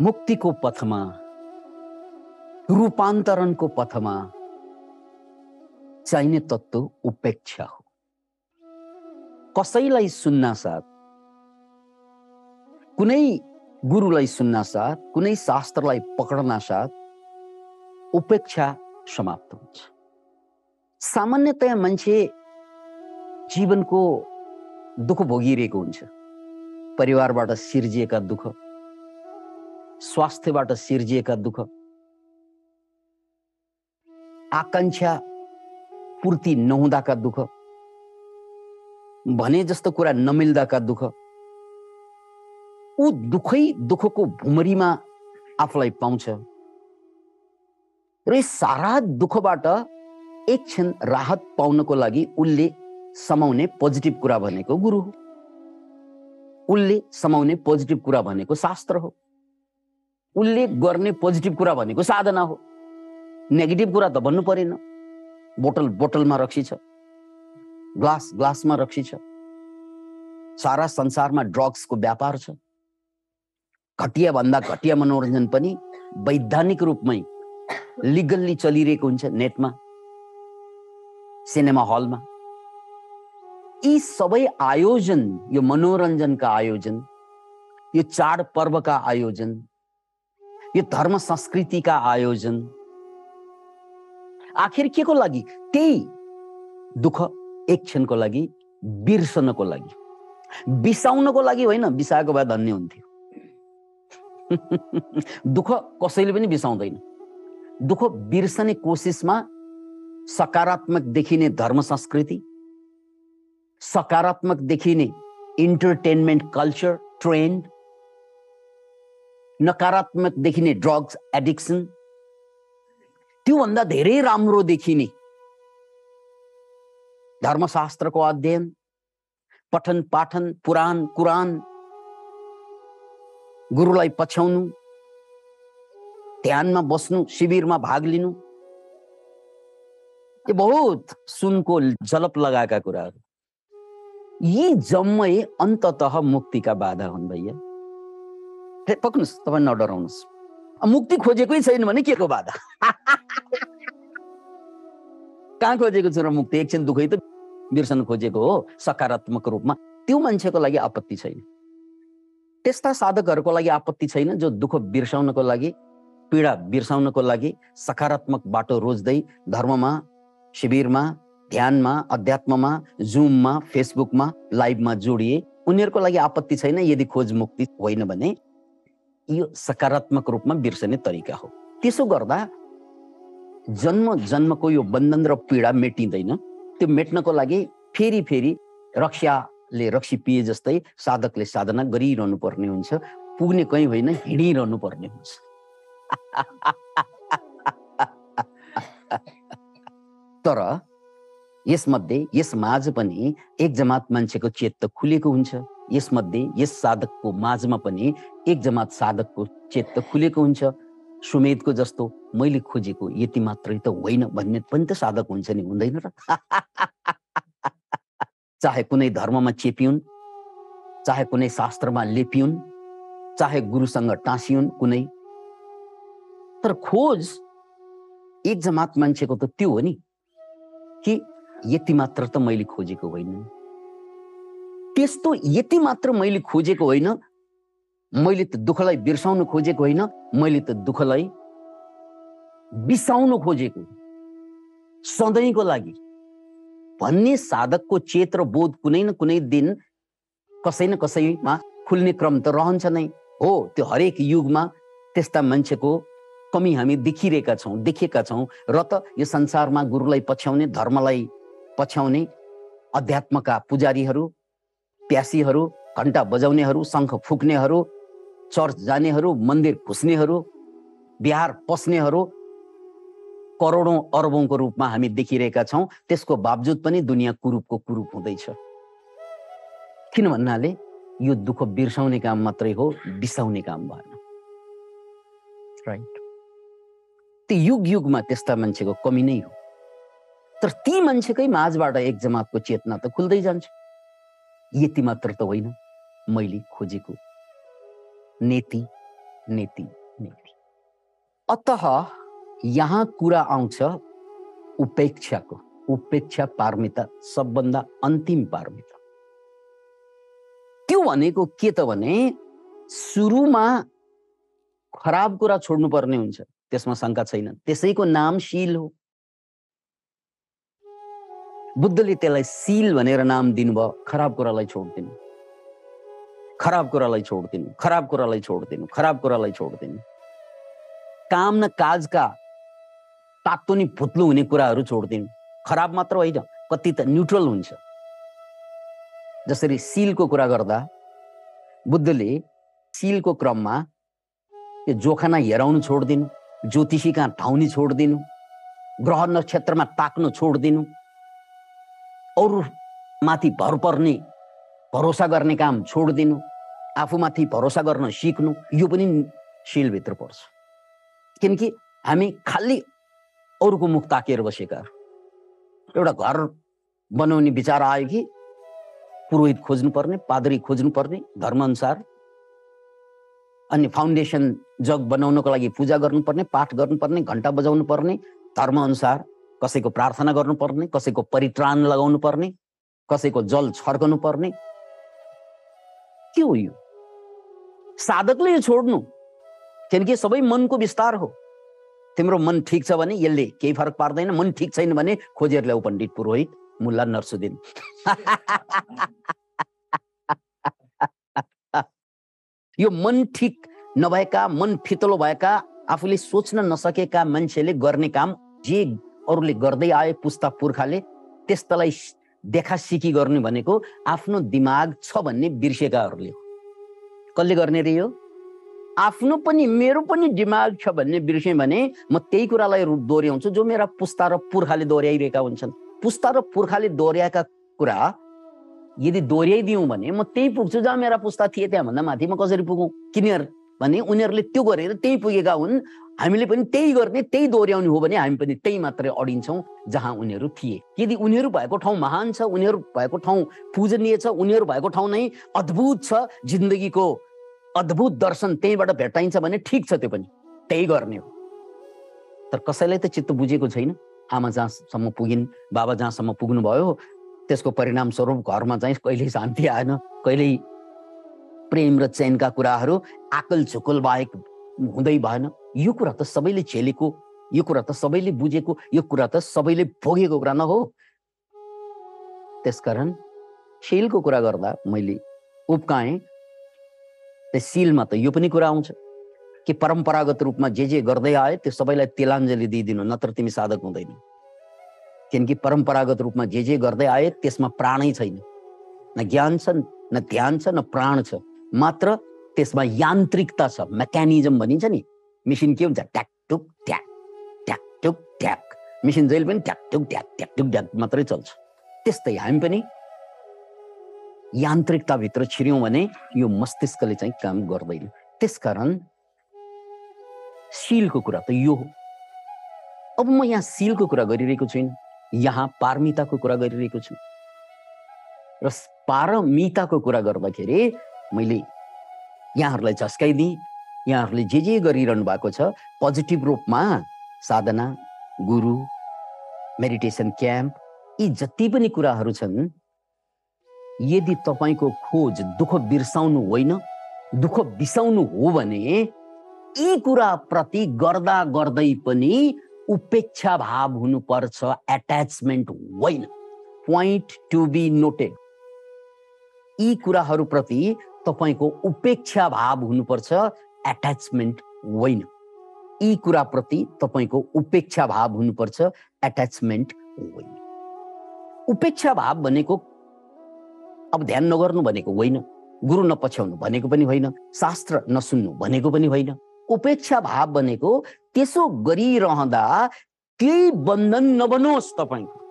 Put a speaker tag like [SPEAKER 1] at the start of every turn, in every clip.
[SPEAKER 1] मुक्तिको पथमा रूपान्तरणको पथमा चाहिने तत्त्व उपेक्षा हो। कसैलाई सुन्न साथ कुनै गुरुलाई सुन्न साथ कुनै शास्त्रलाई पकडन साथ उपेक्षा समाप्त हुन्छ। सामान्यतया मान्छे जीवनको दुःख भोगिरहेको हुन्छ। परिवारबाट सिर्जिएका दुःख स्वास्थ्यबाट सिर्जिएका दुःख। आकाङ्क्षा पूर्ति नहुँदाका दुःख। भने जस्तो कुरा नमिल्दाका दुःख। ऊ दुःखै दुःखको भुमरीमा आफूलाई पाउँछ। र यस सारा दुःखबाट एक क्षण राहत पाउनको लागि उसले समाउने पोजिटिभ कुरा भनेको गुरु हो। उसले समाउने पोजिटिभ कुरा भनेको शास्त्र हो। उसले गर्ने पोजिटिभ कुरा भनेको साधना हो। नेगेटिभ कुरा त भन्नु परेन। बोतल बोतलमा रक्सी छ ग्लास ग्लासमा रक्सी छ सारा संसारमा ड्रग्सको व्यापार छ। घटिया भन्दा घटिया मनोरञ्जन पनि वैधानिक रूपमै लिगल्ली चलिरहेको हुन्छ नेटमा सिनेमा हलमा। यी सबै आयोजन यो मनोरञ्जनका आयोजन यो चाड पर्वका आयोजन यो धर्म संस्कृतिका आयोजन। आखिर के को लागि? त्यही दुःख एक क्षणको लागि बिर्सनको लागि। बिसाउनको लागि होइन बिसाएको भए धन्य हुन्थ्यो। दुःख कसैले पनि बिसाउँदैन। दुःख बिर्सने कोसिसमा सकारात्मक देखिने धर्म संस्कृति सकारात्मक देखिने इन्टरटेनमेन्ट कल्चर ट्रेन्ड नकारात्मक देखिने ड्रग्स एडिक्सन त्योभन्दा धेरै राम्रो देखिने धर्मशास्त्रको अध्ययन पठन पाठन पुराण कुरान गुरुलाई पछ्याउनु ध्यानमा बस्नु शिविरमा भाग लिनु यो बहुत सुनको जलप लगाएका कुराहरू। यी जम्मै अन्तत मुक्तिका बाधा हुन् भैया। पक्नुहोस् तपाईँ नडराउनुहोस् मुक्ति खोजेकै छैन भने के को बाधा? कहाँ खोजेको छु र मुक्ति? एकछिन दुःखै त बिर्सन खोजेको हो सकारात्मक रूपमा। त्यो मान्छेको लागि आपत्ति छैन। त्यस्ता साधकहरूको लागि आपत्ति छैन जो दुःख बिर्साउनको लागि पीडा बिर्साउनको लागि सकारात्मक बाटो रोज्दै धर्ममा शिविरमा ध्यानमा अध्यात्ममा जुममा फेसबुकमा लाइभमा जोडिए उनीहरूको लागि आपत्ति छैन। यदि खोज मुक्ति होइन भने यो सकारात्मक रूपमा बिर्सने तरिका हो। त्यसो गर्दा जन्म जन्मको यो बन्धन र पीडा मेटिँदैन। त्यो मेट्नको लागि फेरि फेरि रक्षाले रक्सी पिए जस्तै साधकले साधना गरिरहनु पर्ने हुन्छ। पुग्ने कहीँ होइन हिँडिरहनु पर्ने हुन्छ। तर यसमध्ये यस माझ पनि एक जमात मान्छेको चेत त खुलेको हुन्छ। यसमध्ये यस साधकको माझमा पनि एक जमात साधकको चेत त खुलेको हुन्छ। सुमेधको जस्तो मैले खोजेको यति मात्रै त होइन भन्ने पनि त साधक हुन्छ नि हुँदैन र। चाहे कुनै धर्ममा चेपिउन् चाहे कुनै शास्त्रमा लेपिउन् चाहे गुरुसँग टाँसिउन् कुनै। तर खोज एक जमात मान्छेको त त्यो हो नि कि यति मात्र त मैले खोजेको होइन। त्यस्तो यति मात्र मैले खोजेको होइन। मैले त दुःखलाई बिर्साउन खोजेको होइन मैले त दुःखलाई बिसाउन खोजेको। सधैँको लागि। भन्ने साधकको चेत र बोध कुनै न कुनै दिन कसै न कसैमा खुल्ने क्रम त रहन्छ नै हो। त्यो हरेक युगमा त्यस्ता मान्छेको कमी हामी देखिरहेका छौँ देखेका छौँ र त यो संसारमा गुरुलाई पछ्याउने धर्मलाई पछ्याउने अध्यात्मका पुजारीहरू प्यासीहरू घन्टा बजाउनेहरू शङ्ख फुक्नेहरू चर्च जानेहरू मन्दिर घुस्नेहरू बिहार पस्नेहरू करोडौँ अरबौँको रूपमा हामी देखिरहेका छौँ। त्यसको बावजुद पनि दुनियाँ कुरूपको कुरूप हुँदैछ। किन भन्नाले यो दुःख बिर्साउने काम मात्रै हो बिसाउने काम भएन। राइट त्यो युग युगमा त्यस्ता मान्छेको कमी नै हो। तर ती मान्छेकै माझबाट एक जमातको चेतना त खुल्दै जान्छ। यति मात्र त होइन मैले खोजेको। नेति नीति नीति अत यहाँ कुरा आउँछ उपेक्षाको। उपेक्षा पारमिता सबभन्दा अन्तिम पारमिता। त्यो भनेको के त भने सुरुमा खराब कुरा छोड्नु पर्ने हुन्छ। त्यसमा शङ्का छैन। त्यसैको नाम शील हो। बुद्धले त्यसलाई सिल भनेर नाम दिनुभयो। खराब कुरालाई छोडिदिनु। खराब कुरालाई छोडिदिनु। खराब कुरालाई छोडिदिनु। खराब कुरालाई छोडिदिनु। काम न काजका तातो नि भुत्लो हुने कुराहरू छोडिदिनु। खराब मात्र होइन कति त न्युट्रल हुन्छ। जसरी सिलको कुरा गर्दा बुद्धले सिलको क्रममा यो जोखाना हेराउनु छोडिदिनु ज्योतिषी कहाँ ठाउनी छोडिदिनु ग्रह नक्षत्रमा ताक्नु छोडिदिनु। अरू माथि भर पर्ने भरोसा गर्ने काम छोडिदिनु आफूमाथि भरोसा गर्न सिक्नु यो पनि सिलभित्र पर्छ। किनकि हामी खालि अरूको मुख ताकेर बसेका एउटा घर बनाउने विचार आयो कि पुरोहित खोज्नुपर्ने पादरी खोज्नुपर्ने धर्मअनुसार अनि फाउन्डेसन जग बनाउनको लागि पूजा गर्नुपर्ने पाठ गर्नुपर्ने घन्टा बजाउनु पर्ने धर्मअनुसार कसैको प्रार्थना गर्नुपर्ने कसैको परित्राण लगाउनु पर्ने कसैको जल छर्कनु पर्ने के हो यो। साधकले यो छोड्नु। किनकि सबै मनको विस्तार हो। तिम्रो मन ठिक छ भने यसले केही फरक पार्दैन मन ठिक छैन भने खोजेर ल्याऊ पण्डित पुरोहित मुल्ला नर्सुद्दिन। यो मन ठिक नभएका मन फितलो भएका आफूले सोच्न नसकेका मान्छेले गर्ने काम जे अरूले गर्दै आए पुस्ता पुर्खाले त्यस्तालाई देखा सिकी गर्ने भनेको आफ्नो दिमाग छ भन्ने बिर्सेकाहरूले कसले गर्ने रे यो? आफ्नो पनि मेरो पनि दिमाग छ भन्ने बिर्सेँ भने म त्यही कुरालाई दोहोऱ्याउँछु जो मेरा पुस्ता र पुर्खाले दोहोऱ्याइरहेका हुन्छन्। पुस्ता र पुर्खाले दोहोऱ्याएका कुरा यदि दोहोऱ्याइदिउँ भने म त्यही पुग्छु जहाँ मेरा पुस्ता थिए त्यहाँभन्दा माथि म कसरी पुगौँ? किनेर भने उनीहरूले त्यो गरेर त्यही पुगेका हुन्। हामीले पनि त्यही गर्ने त्यही दोहोऱ्याउने हो भने हामी पनि त्यही मात्रै अडिन्छौँ जहाँ उनीहरू थिए। यदि उनीहरू भएको ठाउँ महान छ उनीहरू भएको ठाउँ पूजनीय छ उनीहरू भएको ठाउँ नै अद्भुत छ जिन्दगीको अद्भुत दर्शन त्यहीँबाट भेटाइन्छ भने ठिक छ त्यो पनि। त्यही गर्ने हो। तर कसैलाई त चित्त बुझेको छैन? आमा जहाँसम्म पुगिन् बाबा जहाँसम्म पुग्नु भयो त्यसको परिणाम स्वरूप घरमा चाहिँ कहिल्यै शान्ति आएन कहिल्यै प्रेम र चैनका कुराहरू आकल झुकल बाहेक हुँदै भएन। यो कुरा त सबैले झेलेको यो कुरा त सबैले बुझेको यो कुरा त सबैले भोगेको कुरा न हो त्यसकारण सिलको कुरा गर्दा मैले उप्काएँ त्यो सिलमा त यो पनि कुरा आउँछ कि परम्परागत रूपमा जे जे गर्दै आए त्यो सबैलाई तिलाञ्जली दिइदिनु नत्र तिमी साधक हुँदैन। किनकि परम्परागत रूपमा जे जे गर्दै आए त्यसमा प्राणै छैन। न ज्ञान छ न ध्यान छ न प्राण छ। मात्र त्यसमा यान्त्रिकता छ मेकानिजम भनिन्छ नि। मिसिन के हुन्छ? ट्याकटुक ट्याक ट्याकटुक ट्याक। मिसिन जहिले पनि ट्याकटुक ट्याक ट्याकटुक ट्याक मात्रै चल्छ। त्यस्तै हामी पनि यान्त्रिकताभित्र छिर्यौँ भने यो मस्तिष्कले चाहिँ काम गर्दैन। त्यसकारण सिलको कुरा त यो हो। अब म यहाँ सिलको कुरा गरिरहेको छुइनँ। यहाँ पारमिताको कुरा गरिरहेको छु। र पारमिताको कुरा गर्दाखेरि मैले यहाँहरूलाई झस्काइदिएँ यहाँहरूले जे जे गरिरहनु भएको छ पोजिटिभ रूपमा साधना गुरु मेडिटेसन क्याम्प यी जति पनि कुराहरू छन् यदि तपाईँको खोज दुःख बिर्साउनु होइन दुःख बिसाउनु हो भने यी कुराप्रति गर्दा गर्दै पनि उपेक्षा भाव हुनुपर्छ एट्याचमेन्ट होइन। पोइन्ट टु बी नोटेड यी कुराहरूप्रति तपाईँको उपेक्षा भाव हुनुपर्छ एट्याचमेन्ट होइन। यी कुराप्रति तपाईँको उपेक्षा भाव हुनुपर्छ एट्याचमेन्ट होइन। उपेक्षा भाव भनेको अब ध्यान नगर्नु भनेको होइन गुरु नपछ्याउनु भनेको पनि होइन शास्त्र नसुन्नु भनेको पनि होइन। उपेक्षा भाव भनेको त्यसो गरिरहँदा केही बन्धन नबनोस् तपाईँको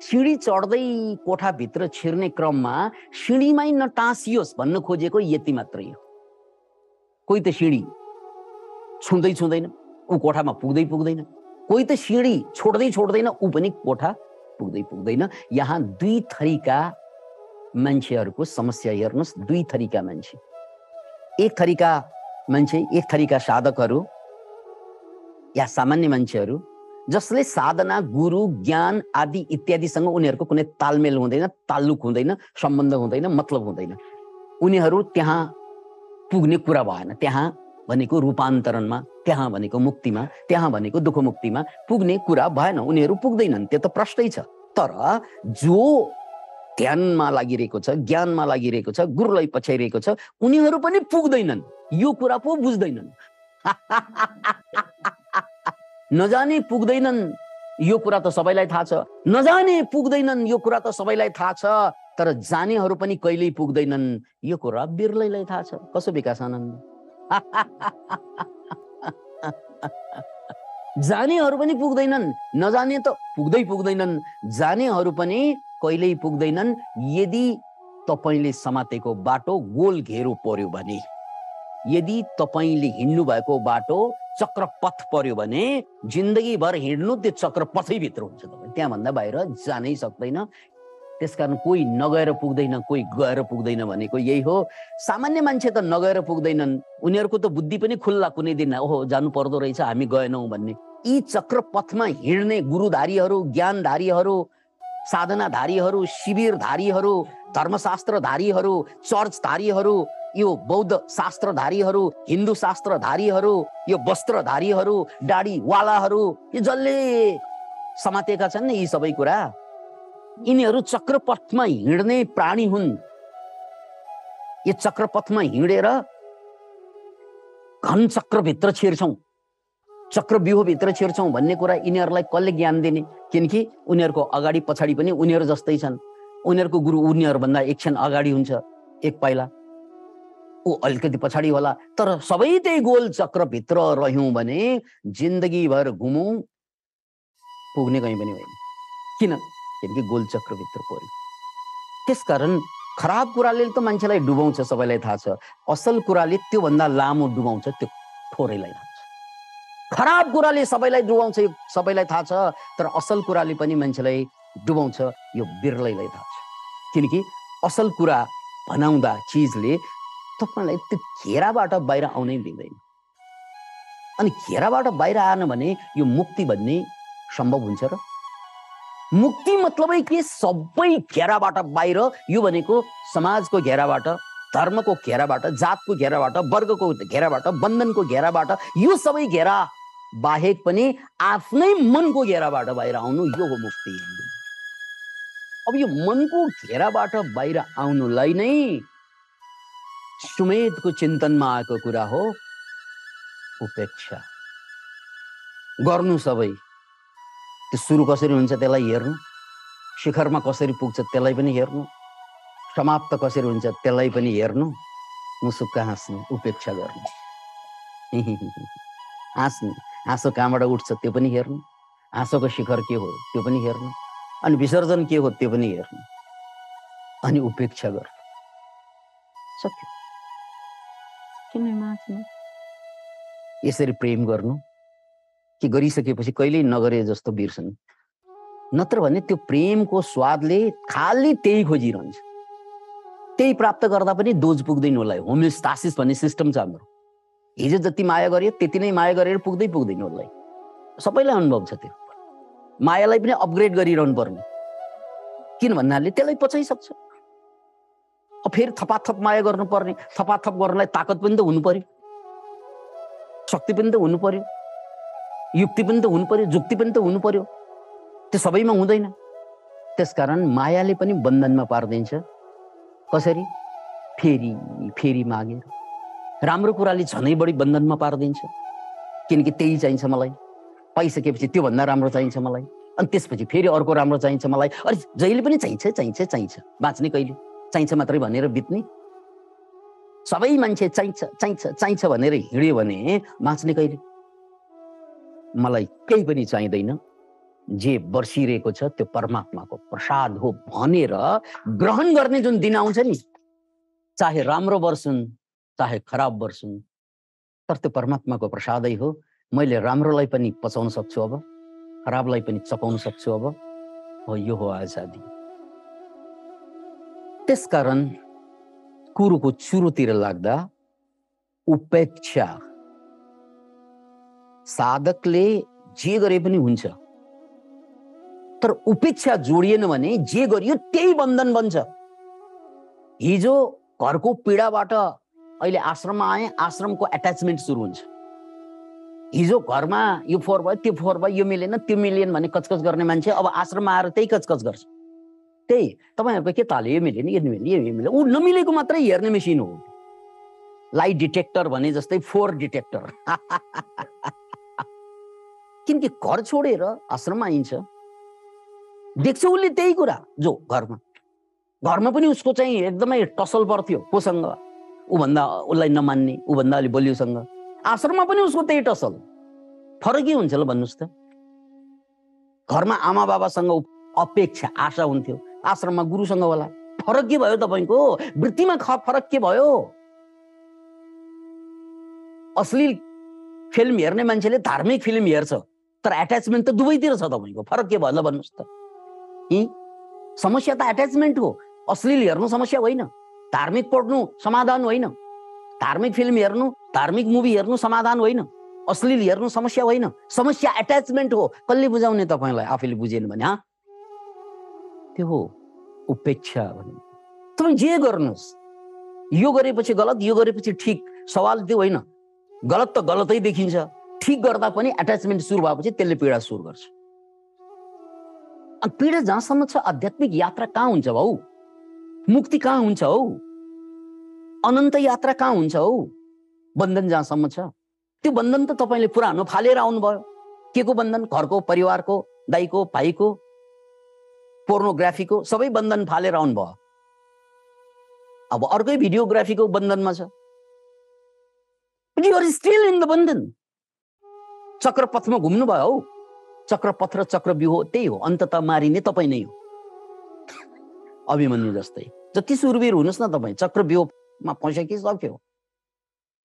[SPEAKER 1] सिँढी चढ्दै कोठाभित्र छिर्ने क्रममा सिँढीमै नटाँसियोस् भन्न खोजेको यति मात्रै हो। कोही त सिँढी छुँदै छुँदैन ऊ कोठामा पुग्दै पुग्दैन। कोही त सिँढी छोड्दै छोड्दैन ऊ पनि कोठा पुग्दै पुग्दैन। यहाँ दुई थरीका मान्छेहरूको समस्या हेर्नुहोस् दुई थरीका मान्छे। एक थरीका मान्छे एक थरीका साधकहरू या सामान्य मान्छेहरू जसले साधना गुरु ज्ञान आदि इत्यादिसँग उनीहरूको कुनै तालमेल हुँदैन ताल्लुक हुँदैन सम्बन्ध हुँदैन मतलब हुँदैन। उनीहरू त्यहाँ पुग्ने कुरा भएन। त्यहाँ भनेको रूपान्तरणमा त्यहाँ भनेको मुक्तिमा त्यहाँ भनेको दुःख मुक्तिमा पुग्ने कुरा भएन। उनीहरू पुग्दैनन्। त्यो त प्रष्टै छ। तर जो ध्यानमा लागिरहेको छ ज्ञानमा लागिरहेको छ गुरुलाई पछ्याइरहेको छ उनीहरू पनि पुग्दैनन्। यो कुरा पो बुझ्दैनन्। नजाने पुग्दैनन् यो कुरा त सबैलाई थाहा छ। नजाने पुग्दैनन् यो कुरा त सबैलाई थाहा छ। तर जानेहरू पनि कहिल्यै पुग्दैनन् यो कुरा बिर्लैलाई थाहा छ। कसो विकास आनन्द जानेहरू पनि पुग्दैनन् नजाने त पुग्दै पुग्दैनन्। जानेहरू पनि कहिल्यै पुग्दैनन् यदि तपाईँले समातेको बाटो गोल घेरो पर्यो भने। यदि तपाईँले हिँड्नु भएको बाटो चक्रपथ पर्यो भने जिन्दगीभर हिँड्नु त्यो चक्रपथैभित्र हुन्छ तपाईँ। त्यहाँभन्दा बाहिर जानै सक्दैन। त्यसकारण कोही नगएर पुग्दैन कोही गएर पुग्दैन भनेको यही हो। सामान्य मान्छे त नगएर पुग्दैनन्। उनीहरूको त बुद्धि पनि खुल्ला कुनै दिन ओहो जानु पर्दो रहेछ हामी गएनौँ भन्ने। यी चक्रपथमा हिँड्ने गुरुधारीहरू ज्ञानधारीहरू साधनाधारीहरू शिविरधारीहरू धर्मशास्त्रधारीहरू चर्चधारीहरू यो बौद्ध शास्त्रधारीहरू हिन्दू शास्त्रधारीहरू यो वस्त्रधारीहरू दाडीवालाहरू यो जसले समातेका छन् नि यी सबै कुरा यिनीहरू चक्रपथमा हिँड्ने प्राणी हुन्। यो चक्रपथमा हिँडेर घन चक्रभित्र छिर्छौँ चक्रव्यूहभित्र छिर्छौँ भन्ने कुरा यिनीहरूलाई कसले ज्ञान दिने? किनकि उनीहरूको अगाडि पछाडि पनि उनीहरू जस्तै छन्। उनीहरूको गुरु उनीहरूभन्दा एकछिन अगाडि हुन्छ एक पाइला। ऊ अलिकति पछाडि होला। तर सबै त्यही गोल चक्रभित्र रह्यौँ भने जिन्दगीभर घुमौँ पुग्ने कहीँ पनि होइन। किन? किनकि गोल चक्रभित्र पर्यो त्यसकारण खराब कुराले त मान्छेलाई डुबाउँछ सबैलाई थाहा छ। असल कुराले त्योभन्दा लामो डुबाउँछ त्यो थोरैलाई थाहा छ। खराब कुराले सबैलाई डुबाउँछ यो सबैलाई थाहा छ। तर असल कुराले पनि मान्छेलाई डुबाउँछ यो बिर्लैलाई थाहा छ। किनकि असल कुरा भनाउँदा चिजले तपाईँलाई त्यो घेराबाट बाहिर आउनै दिँदैन। अनि घेराबाट बाहिर आएन भने यो मुक्ति भन्ने सम्भव हुन्छ र? मुक्ति मतलबै के? सबै घेराबाट बाहिर यो भनेको समाजको घेराबाट धर्मको घेराबाट जातको घेराबाट वर्गको घेराबाट बन्धनको घेराबाट यो सबै घेरा बाहेक पनि आफ्नै मनको घेराबाट बाहिर आउनु यो हो मुक्ति। अब यो मनको घेराबाट बाहिर आउनुलाई नै सुमेधको चिन्तनमा आएको कुरा हो उपेक्षा। गर्नु सबै। त्यो सुरु कसरी हुन्छ त्यसलाई हेर्नु। शिखरमा कसरी पुग्छ त्यसलाई पनि हेर्नु। समाप्त कसरी हुन्छ त्यसलाई पनि हेर्नु। मुसुक्क हाँस्नु उपेक्षा गर्नु। हाँस्नु। हाँसो कहाँबाट उठ्छ त्यो पनि हेर्नु। हाँसोको शिखर के हो त्यो पनि हेर्नु। अनि विसर्जन के हो त्यो पनि हेर्नु। अनि उपेक्षा गर्नु। सक्यो किन यसरी प्रेम गर्नु के गरिसकेपछि कहिल्यै नगरे जस्तो बिर्छन् नत्र भने त्यो प्रेमको स्वादले खालि त्यही खोजिरहन्छ। त्यही प्राप्त गर्दा पनि दोज पुग्दैन उसलाई होमियोस्टासिस भन्ने सिस्टम छ हाम्रो। हिजो जति माया गर्यो त्यति नै माया गरेर पुग्दै पुग्दैन उसलाई सबैलाई अनुभव छ त्यो। मायालाई पनि अपग्रेड गरिरहनु पर्ने। किन भन्नाले त्यसलाई पचाइसक्छ। फेरि थपाथप माया गर्नुपर्ने थपाथप गर्नलाई ताकत पनि त हुनु पर्यो शक्ति पनि त हुनु पर्यो युक्ति पनि त हुनु पर्यो जुक्ति पनि त हुनु पर्यो त्यो सबैमा हुँदैन। त्यसकारण मायाले पनि बन्धनमा पारिदिन्छ। कसरी? फेरि फेरि मागेर। राम्रो कुराले झनै बढी बन्धनमा पारिदिन्छ। किनकि त्यही चाहिन्छ मलाई। पाइसकेपछि त्योभन्दा राम्रो चाहिन्छ मलाई। अनि त्यसपछि फेरि अर्को राम्रो चाहिन्छ मलाई। अरे जहिले पनि चाहिन्छ चाहिन्छ चाहिन्छ। बाँच्ने कहिले? चाहिन्छ मात्रै भनेर बित्ने? सबै मान्छे चाहिन्छ चाहिन्छ चाहिन्छ भनेर हिँड्यो भने बाँच्ने कहिले? मलाई केही पनि चाहिँदैन। जे बर्सिरहेको छ त्यो परमात्माको प्रसाद हो भनेर ग्रहण गर्ने जुन दिन आउँछ नि चाहे राम्रो वर्षुन् चाहे खराब वर्षुन् तर त्यो परमात्माको प्रसादै हो। मैले राम्रोलाई पनि पचाउन सक्छु अब खराबलाई पनि चपाउन सक्छु अब। हो यो हो आजादी। त्यसकारण कुरोको चुरोतिर लाग्दा उपेक्षा। साधकले जे गरे पनि हुन्छ। तर उपेक्षा जोडिएन भने जे गरियो त्यही बन्धन बन्छ। हिजो घरको पीडाबाट अहिले आश्रममा आए आश्रमको एट्याचमेन्ट सुरु हुन्छ। हिजो घरमा यो फोहोर भयो त्यो फोहोर भयो यो मिलेन त्यो मिलेन भने कचकच गर्ने मान्छे अब आश्रममा आएर त्यही कचकच गर्छ। त्यही तपाईँहरूको के ताले यो मिलेन यो मिलेन यो मिलेन ऊ नमिलेको मात्रै हेर्ने मेसिन हो लाइट डिटेक्टर भने जस्तै फोर डिटेक्टर किनकि घर छोडेर आश्रममा आइन्छ देख्छ उसले त्यही कुरा जो घरमा घरमा पनि उसको चाहिँ एकदमै टसल पर्थ्यो कोसँग ऊभन्दा उसलाई नमान्ने ऊभन्दा अलिक बलियोसँग आश्रममा पनि उसको त्यही टसल फरक हुन्छ ल भन्नुहोस् त घरमा आमा बाबासँग अपेक्षा आशा हुन्थ्यो आश्रममा गुरुसँग होला। फरक के भयो तपाईँको? वृत्तिमा फरक के भयो? अश्लील फिल्म हेर्ने मान्छेले धार्मिक फिल्म हेर्छ तर एट्याचमेन्ट त दुवैतिर छ तपाईँको। फरक के भयो? ल भन्नुहोस् त। यी समस्या त एट्याचमेन्ट हो। अश्लील हेर्नु समस्या होइन। धार्मिक पढ्नु समाधान होइन। धार्मिक फिल्म हेर्नु धार्मिक मुभी हेर्नु समाधान होइन। अश्लील हेर्नु समस्या होइन। समस्या एट्याचमेन्ट हो। कसले बुझाउने तपाईँलाई आफैले बुझेन भने हा? त्यो हो उपेक्षा भन्ने। तपाईँ जे गर्नुहोस् यो गरेपछि गलत यो गरेपछि ठिक सवाल त्यो होइन। गलत त गलतै देखिन्छ। ठिक गर्दा पनि एट्याचमेन्ट सुरु भएपछि त्यसले पीडा सुरु गर्छ। अनि पीडा जहाँसम्म छ आध्यात्मिक यात्रा कहाँ हुन्छ भाउ मुक्ति कहाँ हुन्छ हौ? अनन्त यात्रा कहाँ हुन्छ हौ? बन्धन जहाँसम्म छ। त्यो बन्धन त तपाईँले पुरानो फालेर आउनुभयो। के को बन्धन? घरको परिवारको दाईको भाइको पोर्नोग्राफीको सबै बन्धन फालेर आउनुभयो अब अर्कै भिडियोग्राफीको बन्धनमा छ। स्टिल इन द बन्धन। चक्रपथमा घुम्नुभयो हौ। चक्रपथ र चक्रव्यूह त्यही हो। अन्तत मारिने तपाईँ नै हो। अभिमन्यु जस्तै। जति सुरवीर हुनुहोस् न तपाईँ। चक्रव्यूहमा सक्यो?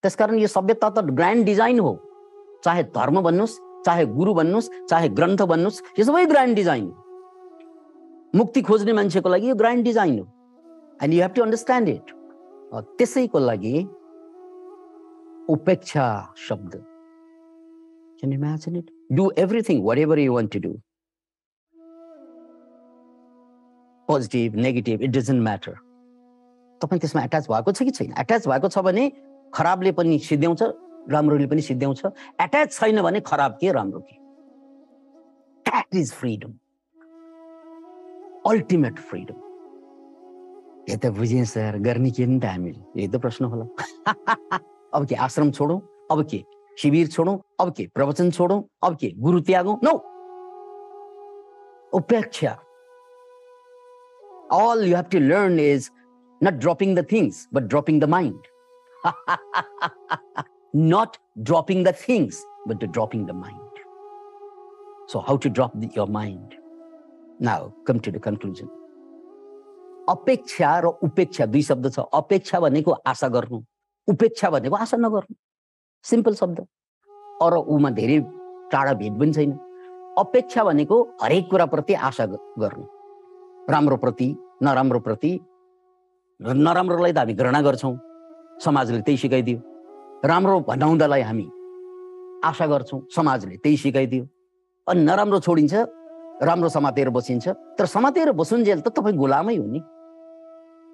[SPEAKER 1] त्यसकारण यो सभ्यता त ग्रान्ड डिजाइन हो। चाहे धर्म भन्नुहोस् चाहे गुरु भन्नुहोस् चाहे ग्रन्थ भन्नुहोस् यो सबै ग्रान्ड डिजाइन हो। मुक्ति खोज्ने मान्छेको लागि यो ग्रान्ड डिजाइन हो। And you have to understand it त्यसैको लागि उपेक्षा शब्द। Can you imagine it? Do everything, whatever you want to do. Positive negative it doesn't matter तपाईँ त्यसमा एट्याच भएको छ कि छैन? एट्याच भएको छ भने खराबले पनि सिद्ध्याउँछ राम्रोले पनि सिद्ध्याउँछ। एट्याच छैन भने खराब के राम्रो के? That is freedom ultimate freedom यही त बुझेँ सर, गर्ने के नि त हामीले यही त प्रश्न होला। अब के आश्रम छोड़ो, अब के शिविर छोड़ो, अब के प्रवचन छोड़ो, अब के गुरु त्यागो। नौ उपेक्षा। All you have to learn is not dropping the things but dropping the mind not dropping the things but dropping the mind so how to drop your mind Now, come to the conclusion. अपेक्षा र उपेक्षा दुई शब्द छ। अपेक्षा भनेको आशा गर्नु। उपेक्षा भनेको आशा नगर्नु। सिम्पल शब्द। अर ऊमा धेरै टाढा भेद पनि छैन। अपेक्षा भनेको हरेक कुराप्रति आशा गर्नु। राम्रोप्रति नराम्रोप्रति नराम्रोलाई त हामी घृणा गर्छौँ। समाजले त्यही सिकाइदियो। राम्रो भनाउँदालाई हामी आशा गर्छौँ। समाजले त्यही सिकाइदियो। अनि नराम्रो छोडिन्छ राम्रो समातेर बसिन्छ। तर समातेर बसुन्जेल त तपाईँ गुलामै हो नि।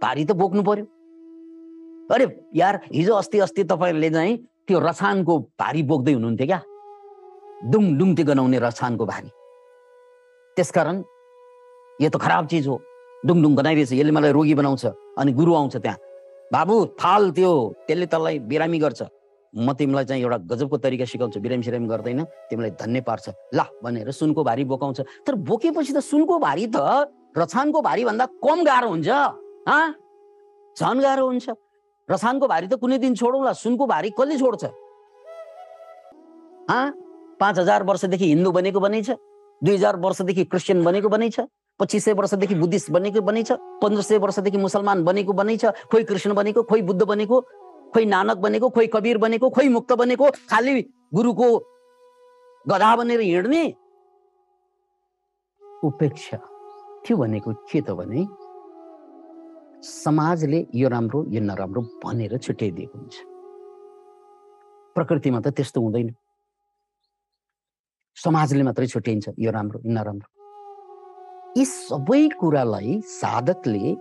[SPEAKER 1] भारी त बोक्नु पर्यो। अरे यार हिजो अस्ति अस्ति तपाईँले चाहिँ त्यो रसानको भारी बोक्दै हुनुहुन्थ्यो क्या। दुम डुम्ती गनाउने रसानको भारी। त्यसकारण यो त खराब चिज हो। डुङडुङ गनाइरहेछ। यसले मलाई रोगी बनाउँछ अनि गुरु आउँछ त्यहाँ। बाबु थाल त्यो त्यसले तँलाई बिरामी गर्छ। म तिमीलाई चाहिँ एउटा गजबको तरिका सिकाउँछु बिरामी सिरामी गर्दैन। तिमीलाई धन्य पार्छ। ल भनेर सुनको भारी बोकाउँछ। तर बोकेपछि त सुनको भारी त रछानको भारी भन्दा कम गाह्रो हुन्छ झन गाह्रो हुन्छ। रसानको भारी त कुनै दिन छोडौँला सुनको भारी कसले छोड्छ? पाँच हजार वर्षदेखि हिन्दू बनेको बनै छ दुई हजार वर्षदेखि क्रिस्चियन बनेको बनै छ पच्चिस सय वर्षदेखि बुद्धिस्ट बनेको बनै छ पन्ध्र सय वर्षदेखि मुसलमान बनेको बनै छ खोइ कृष्ण बनेको खोइ बुद्ध बनेको खोइ नानक बनेको खोइ कबीर बनेको खोइ मुक्त बनेको खालि गुरुको गधा बनेर हिँड्ने? उपेक्षा। त्यो भनेको? के त भने समाजले यो राम्रो यो नराम्रो भनेर छुट्याइदिएको हुन्छ। प्रकृतिमा त त्यस्तो हुँदैन। समाजले मात्रै छुट्याइन्छ यो राम्रो यो नराम्रो। यी सबै कुरालाई साधकले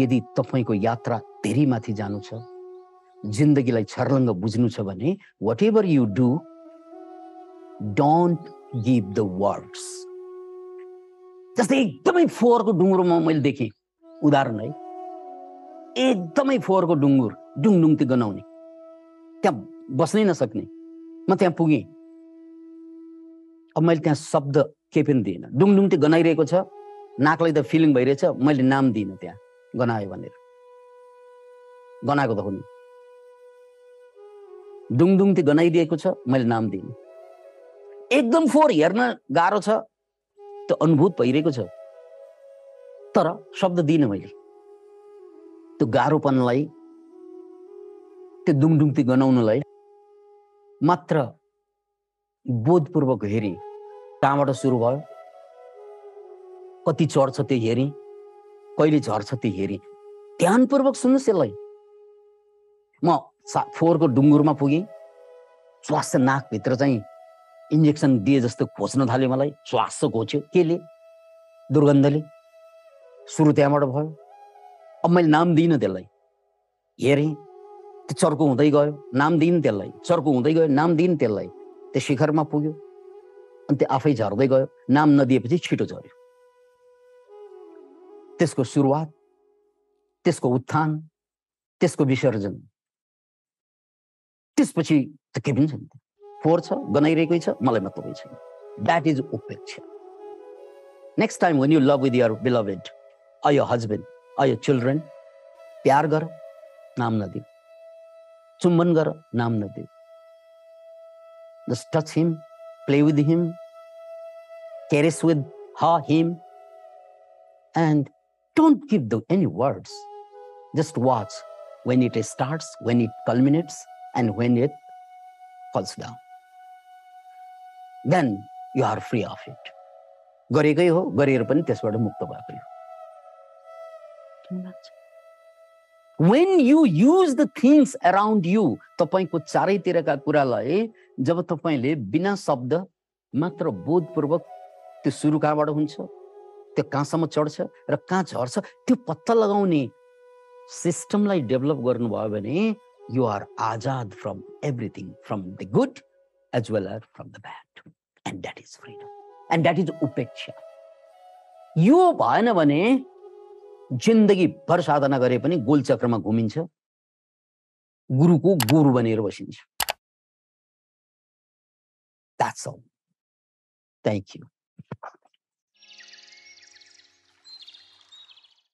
[SPEAKER 1] यदि तपाईँको यात्रा धेरै माथि जानु छ जिन्दगीलाई छर्लङ्ग बुझ्नु छ भने whatever you do don't give the words जस्तै एकदमै फोहोरको डुङ्गुरोमा मैले देखेँ। उदाहरण है एकदमै फोहोरको डुङ्गुर डुङडुङ्ती गनाउने। त्यहाँ बस्नै नसक्ने। म त्यहाँ पुगेँ। अब मैले त्यहाँ शब्द केही पनि दिएन। डुङडुङती गनाइरहेको छ। नाकलाई त फिलिङ भइरहेछ। मैले नाम दिइनँ त्यहाँ। गनायो भनेर। गनाएको त हो नि डुङडुङती गनाइदिएको छ मैले नाम दिइनँ। एकदम फोहोर हेर्न गाह्रो छ त्यो अनुभूत भइरहेको छ। तर शब्द दिइनँ मैले। त्यो गाह्रोपनलाई त्यो दुङडुङ्ती गनाउनलाई मात्र बोधपूर्वक हेरेँ कहाँबाट सुरु भयो? कति चढ्छ त्यो हेरेँ? कहिले झर्छ त्यो हेरेँ? ध्यानपूर्वक सुन्नुहोस् यसलाई। म सा फोहोरको डुङ्गुरमा पुगेँ स्वास्थ्य नाकभित्र चाहिँ इन्जेक्सन दिए जस्तो खोज्न थाल्यो मलाई। श्वास घोच्यो। केले? दुर्गन्धले। सुरु त्यहाँबाट भयो। अब मैले नाम दिइनँ त्यसलाई। हेरेँ त्यो चर्को हुँदै गयो। नाम दिइनँ त्यसलाई। चर्को हुँदै गयो। नाम दिइनँ त्यसलाई। त्यो शिखरमा पुग्यो। अनि त्यो आफै झर्दै गयो। नाम नदिएपछि छिटो झऱ्यो त्यसको सुरुवात त्यसको उत्थान त्यसको विसर्जन। त्यसपछि त केही पनि छैन। फोहोर छ गनाइरहेकै छ मलाई छैन द्याट इज़ उपेक्षा। Next time when you love with your beloved a your husband a your children प्यार गर नाम नदिऊ। चुम्बन गर नाम नदिऊ। Just touch him play with him caress with her, him and don't give the, any words. Just watch when it starts, when it culminates, and when it falls down. Then you are free of it. गरेकै हो गरेर पनि त्यसबाट मुक्त भएको when you use the things around you तपाईँको चारैतिरका कुरालाई जब तपाईँले बिना शब्द मात्र बोधपूर्वक त्यो सुरु कहाँबाट हुन्छ त्यो कहाँसम्म चढ्छ र कहाँ झर्छ त्यो पत्ता लगाउने सिस्टमलाई डेभलप गर्नुभयो भने you are Azad from everything from the good as well as from the bad and that is freedom and that is उपेक्षा यो भएन भने जिन्दगीभर साधना गरे पनि गोलचक्रमा घुमिन्छ गुरुको गुरु बनेर बसिन्छ That's all. Thank you.